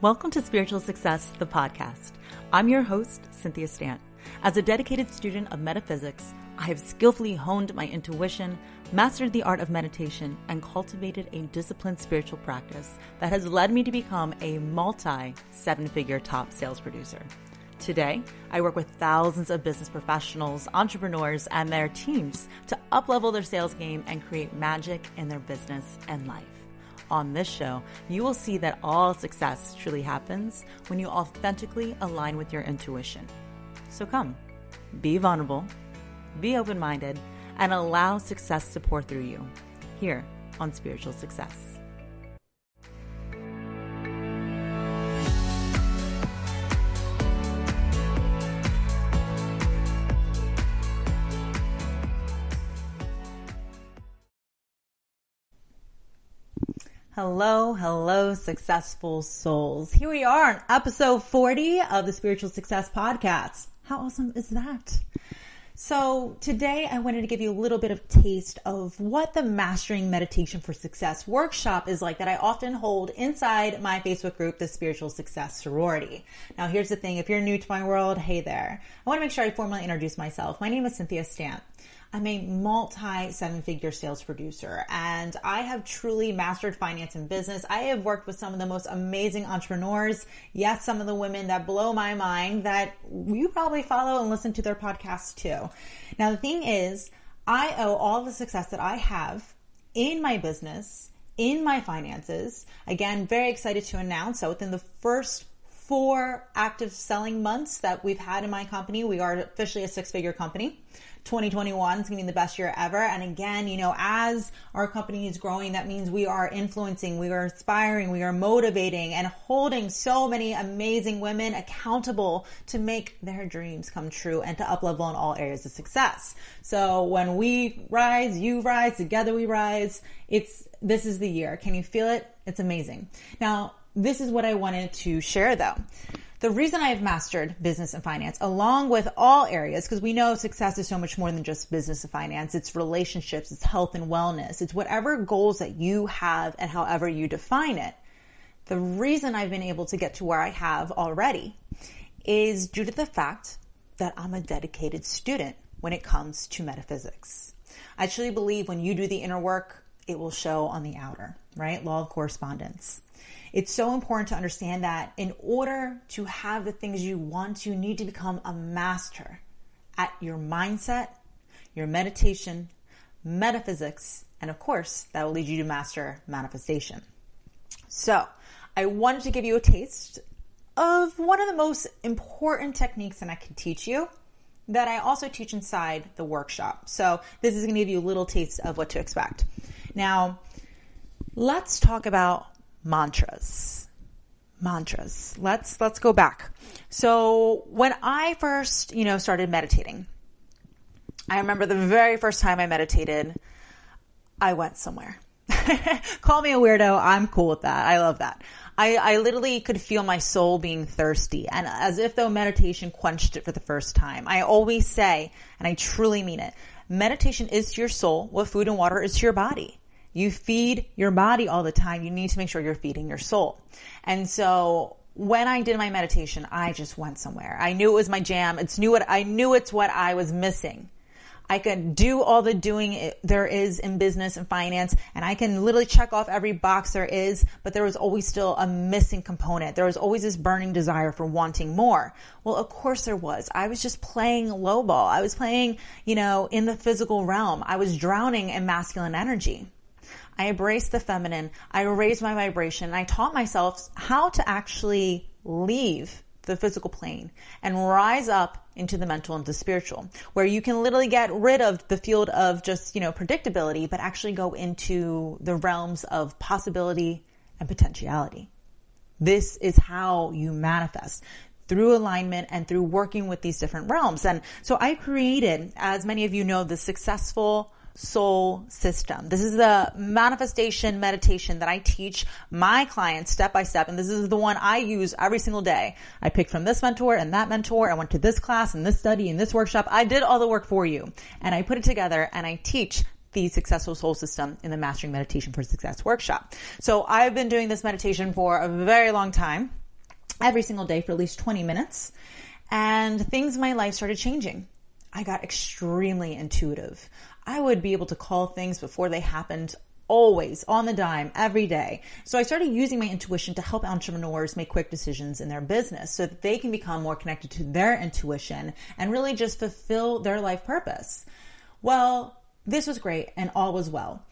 Welcome to Spiritual Success, the podcast. I'm your host, Cynthia Stant. As a dedicated student of metaphysics, I have skillfully honed my intuition, mastered the art of meditation, and cultivated a disciplined spiritual practice that has led me to become a multi seven figure top sales producer. Today, I work with thousands of business professionals, entrepreneurs, and their teams to uplevel their sales game and create magic in their business and life on this show, you will see that all success truly happens when you authentically align with your intuition. So come, be vulnerable, be open minded, and allow success to pour through you here on Spiritual Success. Hello, hello, successful souls. Here we are on episode 40 of the Spiritual Success Podcast. How awesome is that? So today I wanted to give you a little bit of taste of what the Mastering Meditation for Success workshop is like that I often hold inside my Facebook group, the Spiritual Success Sorority. Now here's the thing. If you're new to my world, hey there. I want to make sure I formally introduce myself. My name is Cynthia Stant. I'm a multi seven figure sales producer and I have truly mastered finance and business. I have worked with some of the most amazing entrepreneurs. Yes, some of the women that blow my mind that you probably follow and listen to their podcasts too. Now, the thing is, I owe all the success that I have in my business, in my finances. Again, very excited to announce that within the first four active selling months that we've had in my company, we are officially a six figure company. 2021 is going to be the best year ever. And again, you know, as our company is growing, that means we are influencing, we are inspiring, we are motivating and holding so many amazing women accountable to make their dreams come true and to uplevel in all areas of success. So when we rise, you rise, together we rise. It's, this is the year. Can you feel it? It's amazing. Now, this is what I wanted to share though. The reason I have mastered business and finance along with all areas, because we know success is so much more than just business and finance. It's relationships, it's health and wellness. It's whatever goals that you have and however you define it. The reason I've been able to get to where I have already is due to the fact that I'm a dedicated student when it comes to metaphysics. I truly believe when you do the inner work, it will show on the outer, right? Law of correspondence. It's so important to understand that in order to have the things you want, you need to become a master at your mindset, your meditation, metaphysics, and of course, that will lead you to master manifestation. So, I wanted to give you a taste of one of the most important techniques that I can teach you that I also teach inside the workshop. So, this is going to give you a little taste of what to expect. Now, let's talk about mantras. Mantras. Let's let's go back. So when I first, you know, started meditating, I remember the very first time I meditated, I went somewhere. Call me a weirdo. I'm cool with that. I love that. I, I literally could feel my soul being thirsty and as if though meditation quenched it for the first time. I always say, and I truly mean it, meditation is to your soul what food and water is to your body. You feed your body all the time. You need to make sure you're feeding your soul. And so when I did my meditation, I just went somewhere. I knew it was my jam. It's knew what I knew it's what I was missing. I could do all the doing there is in business and finance and I can literally check off every box there is, but there was always still a missing component. There was always this burning desire for wanting more. Well, of course there was. I was just playing low ball. I was playing, you know, in the physical realm. I was drowning in masculine energy. I embraced the feminine. I raised my vibration. I taught myself how to actually leave the physical plane and rise up into the mental and the spiritual, where you can literally get rid of the field of just, you know, predictability, but actually go into the realms of possibility and potentiality. This is how you manifest through alignment and through working with these different realms. And so I created, as many of you know, the successful soul system. This is the manifestation meditation that I teach my clients step by step. And this is the one I use every single day. I picked from this mentor and that mentor. I went to this class and this study and this workshop. I did all the work for you and I put it together and I teach the successful soul system in the mastering meditation for success workshop. So I've been doing this meditation for a very long time. every single day for at least 20 minutes. And things in my life started changing. I got extremely intuitive. I would be able to call things before they happened always on the dime every day. So I started using my intuition to help entrepreneurs make quick decisions in their business so that they can become more connected to their intuition and really just fulfill their life purpose. Well, this was great and all was well.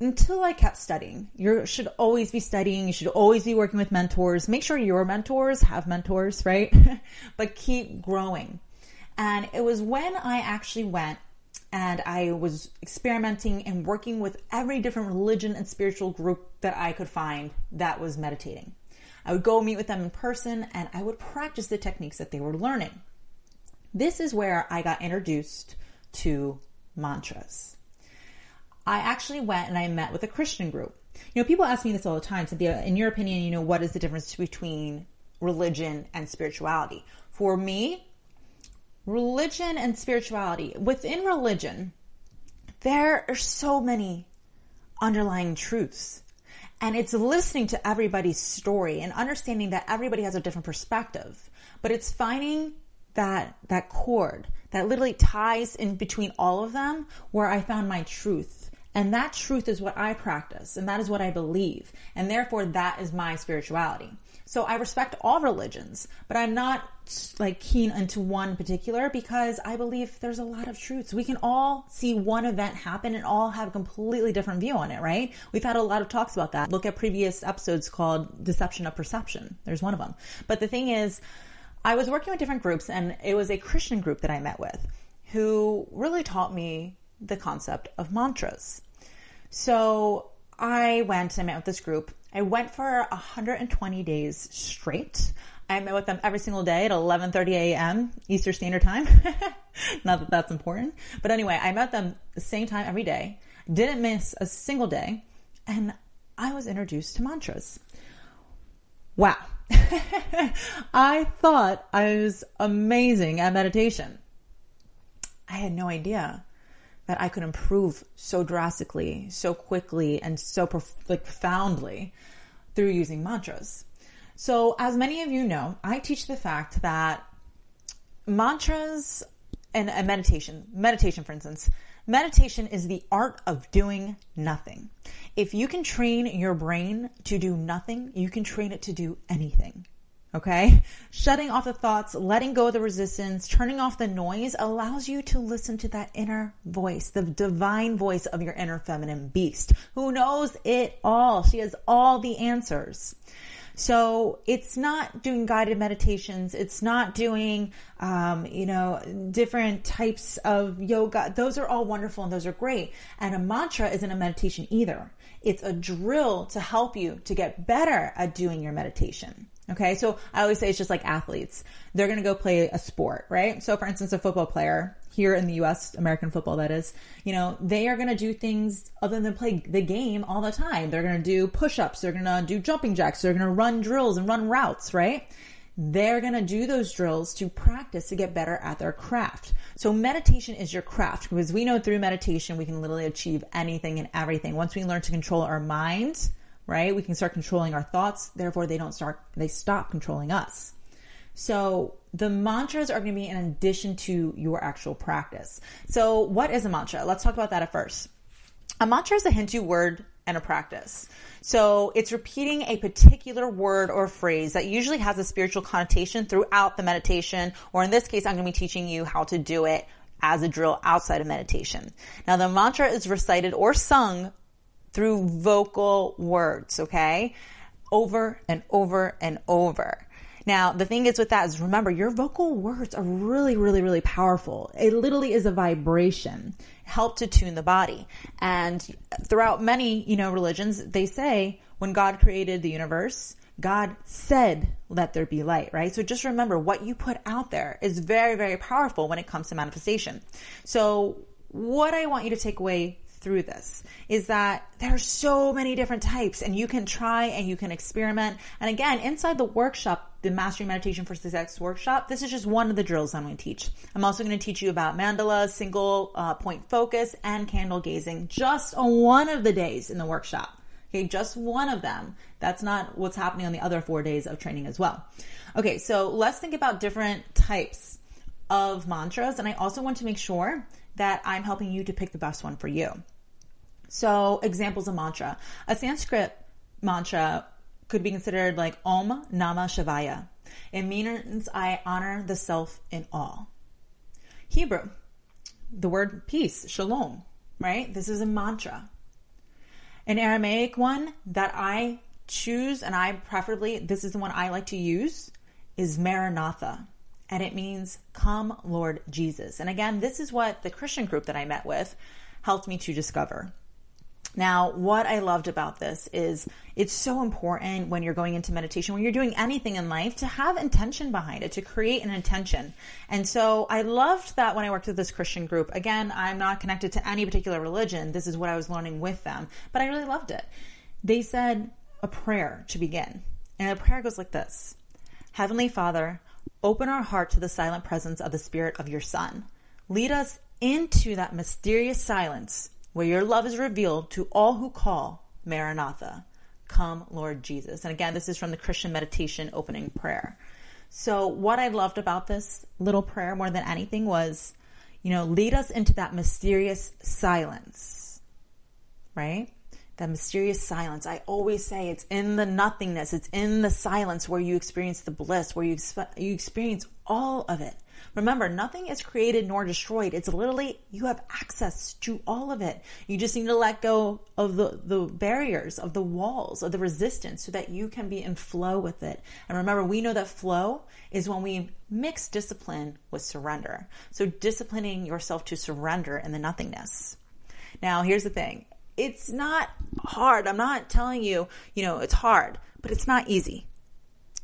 Until I kept studying. You should always be studying. You should always be working with mentors. Make sure your mentors have mentors, right? but keep growing. And it was when I actually went and I was experimenting and working with every different religion and spiritual group that I could find that was meditating. I would go meet with them in person and I would practice the techniques that they were learning. This is where I got introduced to mantras. I actually went and I met with a Christian group. You know, people ask me this all the time. Cynthia, in your opinion, you know, what is the difference between religion and spirituality? For me, religion and spirituality. Within religion, there are so many underlying truths. And it's listening to everybody's story and understanding that everybody has a different perspective. But it's finding that that cord that literally ties in between all of them where I found my truth. And that truth is what I practice and that is what I believe. And therefore that is my spirituality. So I respect all religions, but I'm not like keen into one particular because I believe there's a lot of truths. We can all see one event happen and all have a completely different view on it, right? We've had a lot of talks about that. Look at previous episodes called Deception of Perception. There's one of them. But the thing is, I was working with different groups and it was a Christian group that I met with who really taught me the concept of mantras. So I went and met with this group. I went for 120 days straight. I met with them every single day at 11:30 a.m. Eastern Standard Time. Not that that's important, but anyway, I met them the same time every day. Didn't miss a single day, and I was introduced to mantras. Wow. I thought I was amazing at meditation. I had no idea that I could improve so drastically, so quickly, and so prof- like profoundly through using mantras. So, as many of you know, I teach the fact that mantras and, and meditation, meditation, for instance, meditation is the art of doing nothing. If you can train your brain to do nothing, you can train it to do anything. Okay. Shutting off the thoughts, letting go of the resistance, turning off the noise allows you to listen to that inner voice, the divine voice of your inner feminine beast who knows it all. She has all the answers. So it's not doing guided meditations. It's not doing, um, you know, different types of yoga. Those are all wonderful and those are great. And a mantra isn't a meditation either. It's a drill to help you to get better at doing your meditation. Okay. So I always say it's just like athletes. They're going to go play a sport, right? So for instance, a football player here in the US, American football, that is, you know, they are going to do things other than play the game all the time. They're going to do push ups. They're going to do jumping jacks. They're going to run drills and run routes, right? They're going to do those drills to practice to get better at their craft. So meditation is your craft because we know through meditation, we can literally achieve anything and everything. Once we learn to control our minds, right? We can start controlling our thoughts. Therefore, they don't start, they stop controlling us. So the mantras are going to be in addition to your actual practice. So what is a mantra? Let's talk about that at first. A mantra is a Hindu word and a practice. So it's repeating a particular word or phrase that usually has a spiritual connotation throughout the meditation, or in this case, I'm going to be teaching you how to do it as a drill outside of meditation. Now the mantra is recited or sung through vocal words, okay? Over and over and over. Now, the thing is with that is remember, your vocal words are really, really, really powerful. It literally is a vibration, help to tune the body. And throughout many, you know, religions, they say when God created the universe, God said, let there be light, right? So just remember what you put out there is very, very powerful when it comes to manifestation. So what I want you to take away through this is that there are so many different types and you can try and you can experiment. And again, inside the workshop, the Mastery Meditation for Success workshop, this is just one of the drills I'm going to teach. I'm also going to teach you about mandala, single uh, point focus, and candle gazing just on one of the days in the workshop. Okay, just one of them. That's not what's happening on the other four days of training as well. Okay, so let's think about different types of mantras. And I also want to make sure that I'm helping you to pick the best one for you. So, examples of mantra. A Sanskrit mantra could be considered like Om Namah Shivaya. It means I honor the self in all. Hebrew, the word peace, shalom, right? This is a mantra. An Aramaic one that I choose and I preferably, this is the one I like to use, is Maranatha. And it means, Come, Lord Jesus. And again, this is what the Christian group that I met with helped me to discover. Now, what I loved about this is it's so important when you're going into meditation, when you're doing anything in life, to have intention behind it, to create an intention. And so I loved that when I worked with this Christian group. Again, I'm not connected to any particular religion. This is what I was learning with them, but I really loved it. They said a prayer to begin. And the prayer goes like this Heavenly Father, open our heart to the silent presence of the Spirit of your Son. Lead us into that mysterious silence where your love is revealed to all who call Maranatha. Come, Lord Jesus. And again, this is from the Christian meditation opening prayer. So, what I loved about this little prayer more than anything was, you know, lead us into that mysterious silence, right? That mysterious silence. I always say it's in the nothingness, it's in the silence where you experience the bliss, where you, you experience all of it. Remember, nothing is created nor destroyed. It's literally, you have access to all of it. You just need to let go of the, the barriers, of the walls, of the resistance so that you can be in flow with it. And remember, we know that flow is when we mix discipline with surrender. So disciplining yourself to surrender in the nothingness. Now, here's the thing. It's not hard. I'm not telling you, you know, it's hard, but it's not easy.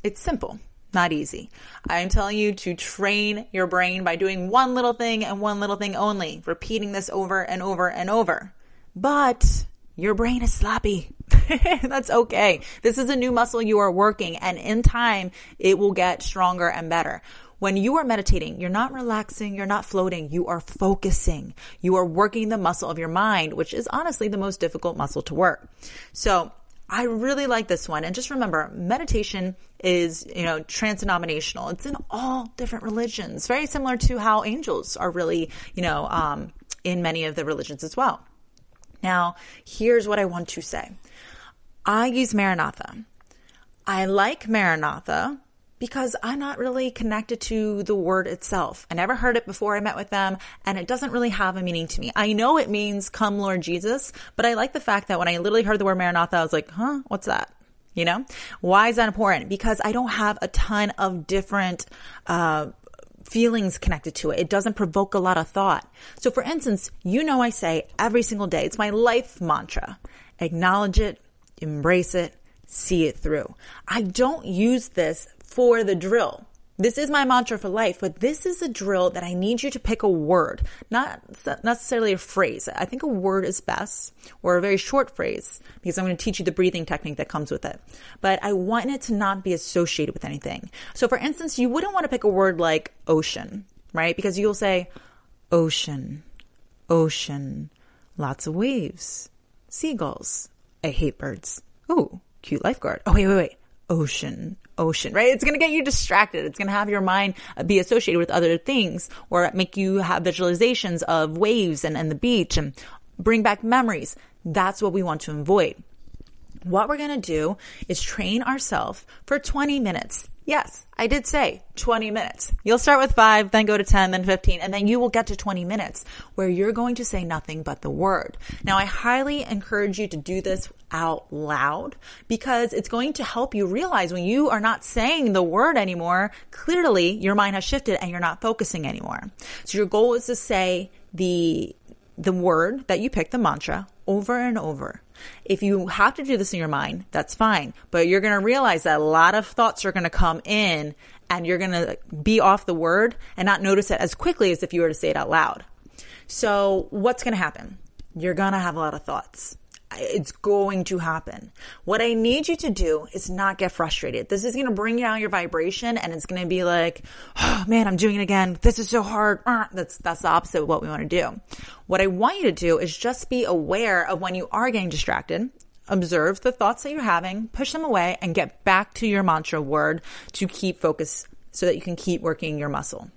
It's simple. Not easy. I'm telling you to train your brain by doing one little thing and one little thing only, repeating this over and over and over. But your brain is sloppy. That's okay. This is a new muscle you are working, and in time, it will get stronger and better. When you are meditating, you're not relaxing, you're not floating, you are focusing. You are working the muscle of your mind, which is honestly the most difficult muscle to work. So I really like this one. And just remember, meditation is, you know, trans-denominational. It's in all different religions, very similar to how angels are really, you know, um, in many of the religions as well. Now, here's what I want to say. I use Maranatha. I like Maranatha because I'm not really connected to the word itself. I never heard it before I met with them, and it doesn't really have a meaning to me. I know it means come Lord Jesus, but I like the fact that when I literally heard the word Maranatha, I was like, huh, what's that? You know? Why is that important? Because I don't have a ton of different, uh, feelings connected to it. It doesn't provoke a lot of thought. So for instance, you know I say every single day, it's my life mantra. Acknowledge it, embrace it, see it through. I don't use this for the drill. This is my mantra for life, but this is a drill that I need you to pick a word, not necessarily a phrase. I think a word is best or a very short phrase because I'm going to teach you the breathing technique that comes with it. But I want it to not be associated with anything. So for instance, you wouldn't want to pick a word like ocean, right? Because you'll say ocean, ocean, lots of waves, seagulls. I hate birds. Oh, cute lifeguard. Oh, wait, wait, wait. Ocean, ocean, right? It's going to get you distracted. It's going to have your mind uh, be associated with other things or make you have visualizations of waves and, and the beach and bring back memories. That's what we want to avoid. What we're going to do is train ourselves for 20 minutes. Yes, I did say 20 minutes. You'll start with five, then go to 10, then 15, and then you will get to 20 minutes where you're going to say nothing but the word. Now, I highly encourage you to do this out loud because it's going to help you realize when you are not saying the word anymore, clearly your mind has shifted and you're not focusing anymore. So your goal is to say the, the word that you pick, the mantra, over and over. If you have to do this in your mind, that's fine. But you're going to realize that a lot of thoughts are going to come in and you're going to be off the word and not notice it as quickly as if you were to say it out loud. So what's going to happen? You're going to have a lot of thoughts it's going to happen. What I need you to do is not get frustrated. This is going to bring down your vibration and it's going to be like, oh man, I'm doing it again. This is so hard. Uh, that's, that's the opposite of what we want to do. What I want you to do is just be aware of when you are getting distracted observe the thoughts that you're having, push them away, and get back to your mantra word to keep focus so that you can keep working your muscle.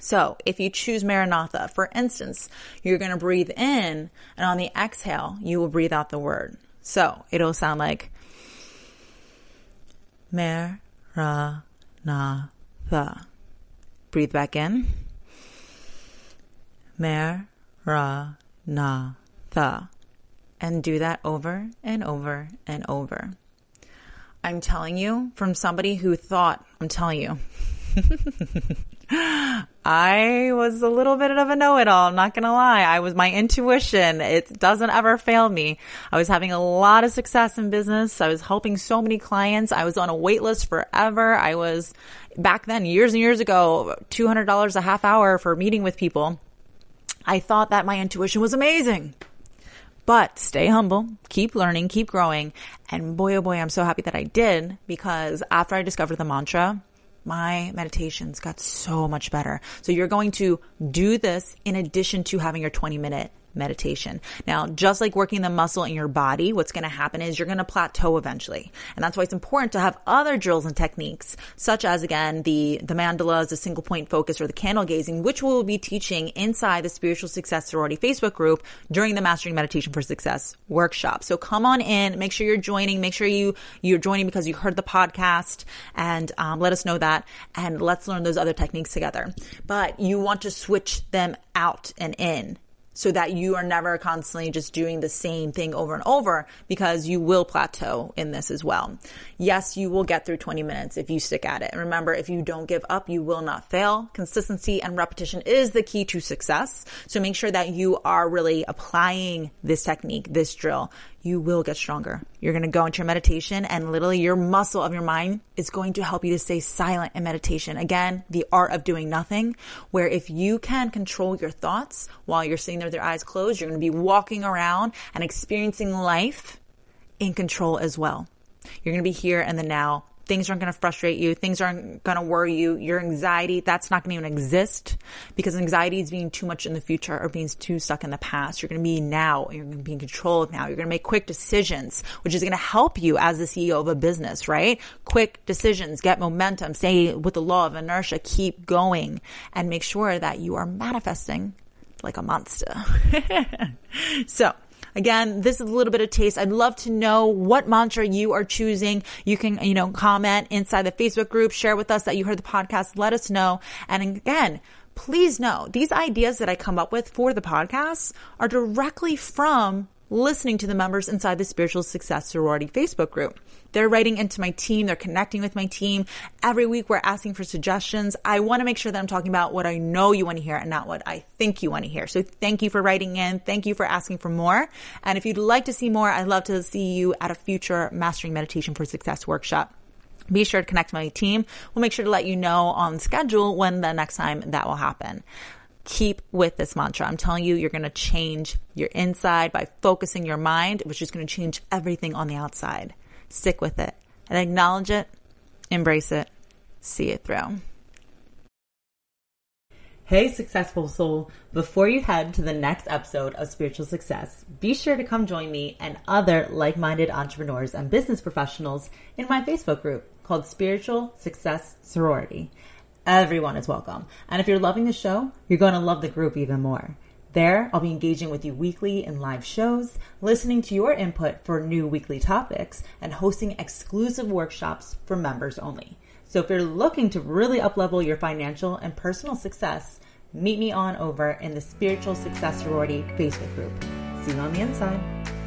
So if you choose Maranatha, for instance, you're going to breathe in and on the exhale, you will breathe out the word. So it'll sound like Maranatha. Breathe back in. Maranatha. And do that over and over and over. I'm telling you, from somebody who thought, I'm telling you, I was a little bit of a know-it-all. I'm not going to lie. I was my intuition. It doesn't ever fail me. I was having a lot of success in business. I was helping so many clients. I was on a wait list forever. I was back then, years and years ago, $200 a half hour for meeting with people. I thought that my intuition was amazing. But stay humble, keep learning, keep growing. And boy, oh boy, I'm so happy that I did because after I discovered the mantra, my meditations got so much better. So you're going to do this in addition to having your 20 minute meditation. Now, just like working the muscle in your body, what's going to happen is you're going to plateau eventually. And that's why it's important to have other drills and techniques, such as again, the, the mandalas, the single point focus, or the candle gazing, which we'll be teaching inside the Spiritual Success Sorority Facebook group during the Mastering Meditation for Success workshop. So come on in, make sure you're joining, make sure you, you're joining because you heard the podcast and um, let us know that and let's learn those other techniques together. But you want to switch them out and in so that you are never constantly just doing the same thing over and over because you will plateau in this as well. Yes, you will get through 20 minutes if you stick at it. And remember, if you don't give up, you will not fail. Consistency and repetition is the key to success. So make sure that you are really applying this technique, this drill you will get stronger. You're going to go into your meditation and literally your muscle of your mind is going to help you to stay silent in meditation. Again, the art of doing nothing, where if you can control your thoughts while you're sitting there with your eyes closed, you're going to be walking around and experiencing life in control as well. You're going to be here in the now Things aren't going to frustrate you. Things aren't going to worry you. Your anxiety, that's not going to even exist because anxiety is being too much in the future or being too stuck in the past. You're going to be now. You're going to be in control of now. You're going to make quick decisions, which is going to help you as the CEO of a business, right? Quick decisions, get momentum, stay with the law of inertia, keep going and make sure that you are manifesting like a monster. so Again, this is a little bit of taste. I'd love to know what mantra you are choosing. You can, you know, comment inside the Facebook group, share with us that you heard the podcast. Let us know. And again, please know these ideas that I come up with for the podcast are directly from listening to the members inside the Spiritual Success Sorority Facebook group. They're writing into my team. They're connecting with my team. Every week we're asking for suggestions. I want to make sure that I'm talking about what I know you want to hear and not what I think you want to hear. So thank you for writing in. Thank you for asking for more. And if you'd like to see more, I'd love to see you at a future Mastering Meditation for Success workshop be sure to connect my team. We'll make sure to let you know on schedule when the next time that will happen keep with this mantra. I'm telling you, you're going to change your inside by focusing your mind, which is going to change everything on the outside. Stick with it and acknowledge it, embrace it, see it through. Hey, successful soul. Before you head to the next episode of Spiritual Success, be sure to come join me and other like minded entrepreneurs and business professionals in my Facebook group called Spiritual Success Sorority. Everyone is welcome. And if you're loving the show, you're going to love the group even more. There, I'll be engaging with you weekly in live shows, listening to your input for new weekly topics, and hosting exclusive workshops for members only. So if you're looking to really uplevel your financial and personal success, meet me on over in the Spiritual Success Sorority Facebook group. See you on the inside.